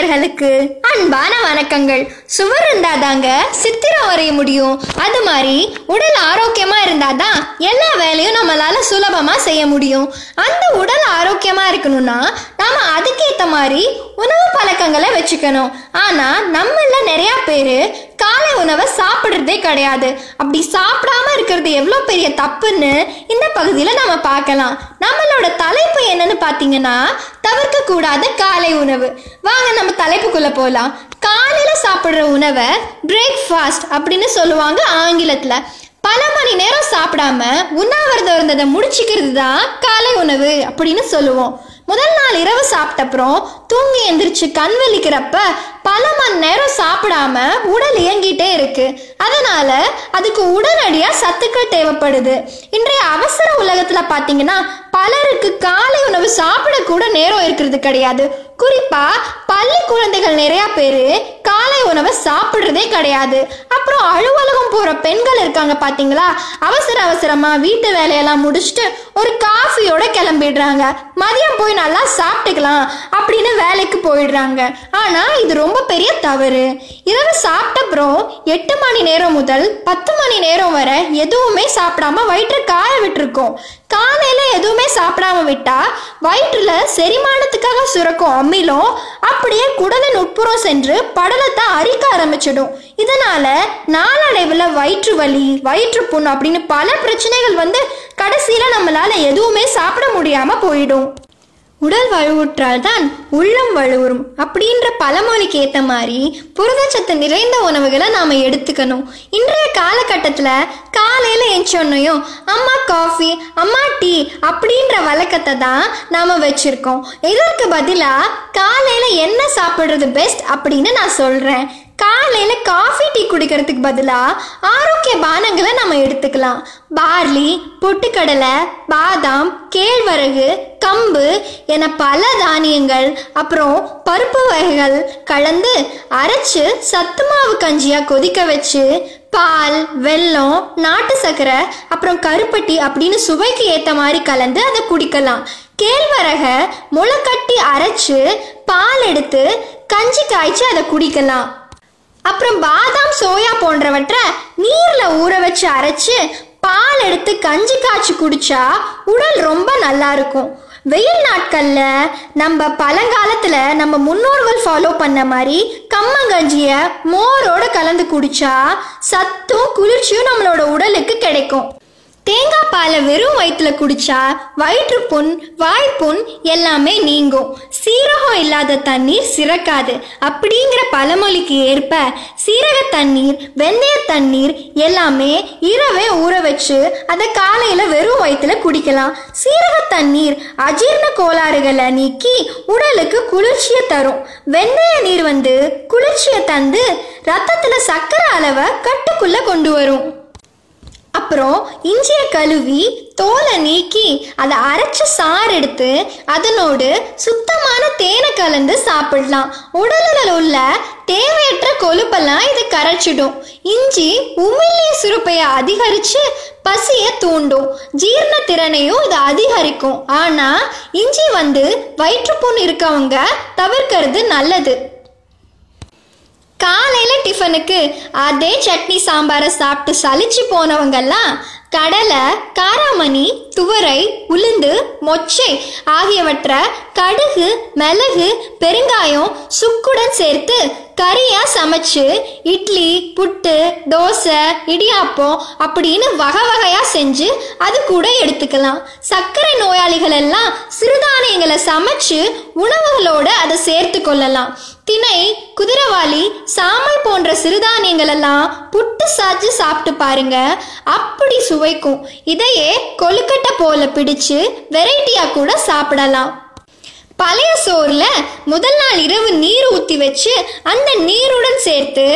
நேயர்களுக்கு அன்பான வணக்கங்கள். சுவர் இருந்தாதாங்க சித்திரம் வரைய முடியும். அது மாதிரி உடல் ஆரோக்கியமா இருந்தாதான் எல்லா வேலையும் நம்மளால சுலபமா செய்ய முடியும். அந்த உடல் ஆரோக்கியமா இருக்கணும்னா நாம அதுக்கேத்த மாதிரி உணவு பழக்கங்களை வச்சுக்கணும். ஆனா நம்மள நிறைய பேரு உணவை சாப்பிடுறதே கிடையாது. அப்படி சாப்பிடாம இருக்கிறது எவ்வளோ பெரிய தப்புன்னு இந்த பகுதியில் நம்ம பார்க்கலாம். நம்மளோட தலைப்பு என்னன்னு பார்த்தீங்கன்னா தவிர்க்க கூடாத காலை உணவு. வாங்க நம்ம தலைப்புக்குள்ள போகலாம் காலையில் சாப்பிட்ற உணவை பிரேக்ஃபாஸ்ட் அப்படின்னு சொல்லுவாங்க ஆங்கிலத்தில். பல மணி நேரம் சாப்பிடாம உண்ணாவிரதம் இருந்ததை முடிச்சுக்கிறது தான் காலை உணவு அப்படின்னு சொல்லுவோம். முதல் நாள் இரவு சாப்பிட்டப்புறம் தூங்கி எந்திரிச்சு கண் வலிக்கிறப்ப பல மணி நேரம் சாப்பிடாம உடல் இயங்கிட்டே இருக்கு. அதனால அதுக்கு உடனடியாக சத்துக்கள் தேவைப்படுது. இன்றைய அவசர உலகத்துல பார்த்தீங்கன்னா பலருக்கு காலை உணவு சாப்பிட கூட நேரம் இருக்கிறது கிடையாது. குறிப்பா பள்ளி குழந்தைகள் நிறைய பேர் காலை உணவை சாப்பிட்றதே கிடையாது. அப்புறம் அலுவலகம் போற பெண்கள் இருக்காங்க பாத்தீங்களா? அவசர அவசரமா வீட்டு வேலையெல்லாம் முடிச்சுட்டு ஒரு காஃபியோட கிளம்பிடுறாங்க. மதியம் போய் நல்லா சாப்பிட்டுக்கலாம் அப்படின்னு வேலைக்கு போயிடுறாங்க. ஆனா இது ரொம்ப பெரிய தவறு. இரவு சாப்பிட்ட அப்புறம் எட்டு மணி நேரம் முதல் பத்து மணி நேரம் வரை எதுவுமே சாப்பிடாம வயிற்று காய விட்டுருக்கோம். காலையில எதுவுமே சாப்பிடாம விட்டா வயிற்றுல செரிமானத்துக்காக சுரக்கும் அமிலம் அப்படியே குடலின் உட்புறம் சென்று படலத்தை அரிக்க ஆரம்பிச்சிடும். இதனால நாளடைவில் வயிற்று வலி வயிற்று புண் அப்படின்னு பல பிரச்சனைகள் வந்து கடைசியில நம்மளால எதுவுமே சாப்பிட முடியாம போயிடும். உடல் வலுவுற்றால் தான் உள்ளம் வலுவுறும் அப்படின்ற பழமொழிக்கு ஏற்ற மாதிரி புரதச்சத்து நிறைந்த உணவுகளை நாம் எடுத்துக்கணும். இன்றைய காலகட்டத்தில் காலையில் எஞ்சோன்னையும் அம்மா காஃபி அம்மா பாட்டி அப்படின்ற வழக்கத்தை தான் நாம் வச்சுருக்கோம். இதற்கு பதிலாக காலையில் என்ன சாப்பிட்றது பெஸ்ட் அப்படின்னு நான் சொல்கிறேன் காலையில் காஃபி டீ குடிக்கிறதுக்கு பதிலாக ஆரோக்கிய பானங்களை நம்ம எடுத்துக்கலாம். பார்லி பொட்டுக்கடலை பாதாம் கேழ்வரகு கம்பு என பல தானியங்கள் அப்புறம் பருப்பு வகைகள் கலந்து அரைச்சு சத்து மாவு கஞ்சியாக கொதிக்க வச்சு பால் வெல்லம் நாட்டு சர்க்கரை அப்புறம் கருப்பட்டி அப்படின்னு சுவைக்கு ஏற்ற மாதிரி கலந்து அதை குடிக்கலாம். கேழ்வரக முளைக்கட்டி அரைச்சு பால் எடுத்து கஞ்சி காய்ச்சி அதை குடிக்கலாம். அப்புறம் பாதாம் சோயா போன்றவற்றை நீரில் ஊற வச்சு அரைச்சு பால் எடுத்து கஞ்சி காய்ச்சி குடிச்சா உடல் ரொம்ப நல்லா இருக்கும். வெயில் நாட்களில் நம்ம பழங்காலத்தில் நம்ம முன்னோர்கள் ஃபாலோ பண்ண மாதிரி கம்மங்கஞ்சியை மோரோட கலந்து குடிச்சா சத்தும் குளிர்ச்சியும் நம்மளோட உடலுக்கு கிடைக்கும். தேங்காய் பாலை வெறும் வயிற்றுல குடிச்சா வாய் வாய்ப்புண் எல்லாமே நீங்கும். சீரகம் இல்லாத தண்ணீர் சிறக்காது. அப்படிங்கிற பழமொழிக்கு ஏற்ப சீரக தண்ணீர் வெந்தய தண்ணீர் எல்லாமே இரவே ஊற வச்சு அதை காலையில வெறும் வயிற்றுல குடிக்கலாம். சீரக தண்ணீர் அஜீர்ண கோளாறுகளை நீக்கி உடலுக்கு குளிர்ச்சியை தரும். வெந்தய நீர் வந்து குளிர்ச்சியை தந்து ரத்தத்துல சர்க்கரை அளவை கட்டுக்குள்ள கொண்டு வரும். அப்புறம் இஞ்சியை கழுவி தோலை நீக்கி அதை அரைச்ச சாறு எடுத்து அதனோடு சுத்தமான தேனை கலந்து சாப்பிடலாம். உடலில் உள்ள தேவையற்ற கொழுப்பெல்லாம் இது கரைச்சிடும். இஞ்சி உமிழ்நீர் சுரப்பையை அதிகரித்து பசியை தூண்டும். ஜீரண திறனையும் இது அதிகரிக்கும். ஆனால் இஞ்சி வந்து வயிற்றுப்புண் இருக்கவங்க தவிர்க்கிறது நல்லது. காலையில் டிஃபனுக்கு அதே சட்னி சாம்பாரை சாப்பிட்டு சலிச்சு போனவங்கெல்லாம் கடலை காராமணி துவரை உளுந்து மொச்சை ஆகியவற்றை கடுகு மிளகு பெருங்காயம் சுக்குடன் சேர்த்து கறியாக சமைச்சு இட்லி புட்டு தோசை இடியாப்பம் அப்படின்னு வகை வகையாக செஞ்சு அது கூட எடுத்துக்கலாம். சர்க்கரை நோயாளிகள் எல்லாம் சிறுதானியங்களை சமைச்சு உணவுகளோட அதை சேர்த்து கொள்ளலாம். திணை குதிரவாளி சாம போன்ற சிறுதானியங்கள் எல்லாம் புட்டு சாச்சு சாப்பிட்டு பாருங்க. அப்படி சுவைக்கும். இதையே கொழுக்கட்டை போல பிடிச்சு வெரைட்டியா கூட சாப்பிடலாம். பழைய சோறுல முதல் நாள் இரவு நீர் ஊற்றி வச்சு அந்த நீருடன் சேர்த்து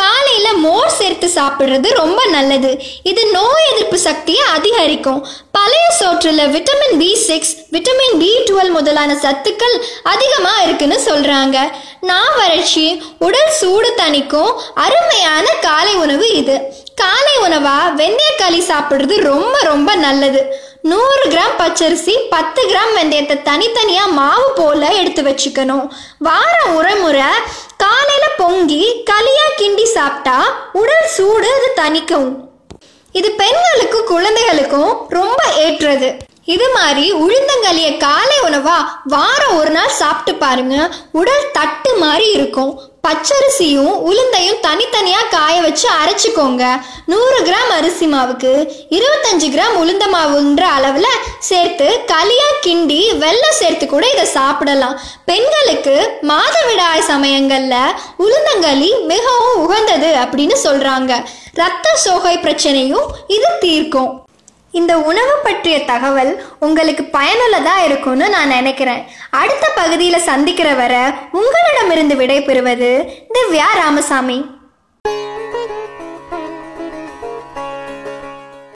காலையில மோர் சேர்த்து சாப்பிடுறது ரொம்ப நல்லது. இது நோய் எதிர்ப்பு சக்தியை அதிகரிக்கும். பழைய சோற்றுல vitamin B six vitamin B twelve முதலான சத்துக்கள் அதிகமா இருக்குன்னு சொல்றாங்க. நான் வறட்சி உடல் சூடு தணிக்கும் அருமையான காலை உணவு இது. காலை உணவா? வெந்தயக்களி சாப்பிடுறது ரொம்ப ரொம்ப நல்லது. நூறு கிராம் பச்சரிசி பத்து கிராம் வெந்தயத்தை தனித்தனியா மாவு போல எடுத்து வச்சுக்கணும். வாரம் ஒரு முறை காலையில பொங்கி களியா கிண்டி சாப்பிட்டா உடல் சூடு அது தணிக்கும். இது பெண்களுக்கும் குழந்தைகளுக்கும் ரொம்ப ஏற்றது. இது மாதிரி உளுந்தங்களிய காலை உணவா வாரம் ஒரு நாள் சாப்பிட்டு பாருங்க. உடல் தட்டு மாதிரி இருக்கும். பச்சரிசியும் உளுந்தையும் தனித்தனியா காய வச்சு அரைச்சிக்கோங்க. நூறு கிராம் அரிசி மாவுக்கு இருபத்தஞ்சு கிராம் உளுந்த மாவுன்ற அளவுல சேர்த்து களியா கிண்டி வெள்ளம் சேர்த்து கூட இதை சாப்பிடலாம். பெண்களுக்கு மாதவிடாய் சமயங்கள்ல உளுந்தங்களி மிகவும் உகந்தது அப்படின்னு சொல்றாங்க. ரத்த சோகை பிரச்சனையும் இது தீர்க்கும். இந்த உணவு பற்றிய தகவல் உங்களுக்கு பயனுள்ளதாக இருக்கும்னு நான் நினைக்கிறேன். அடுத்த பகுதியில் சந்திக்கிற வரை உங்களிடமிருந்து விடைபெறுவது திவ்யா ராமசாமி.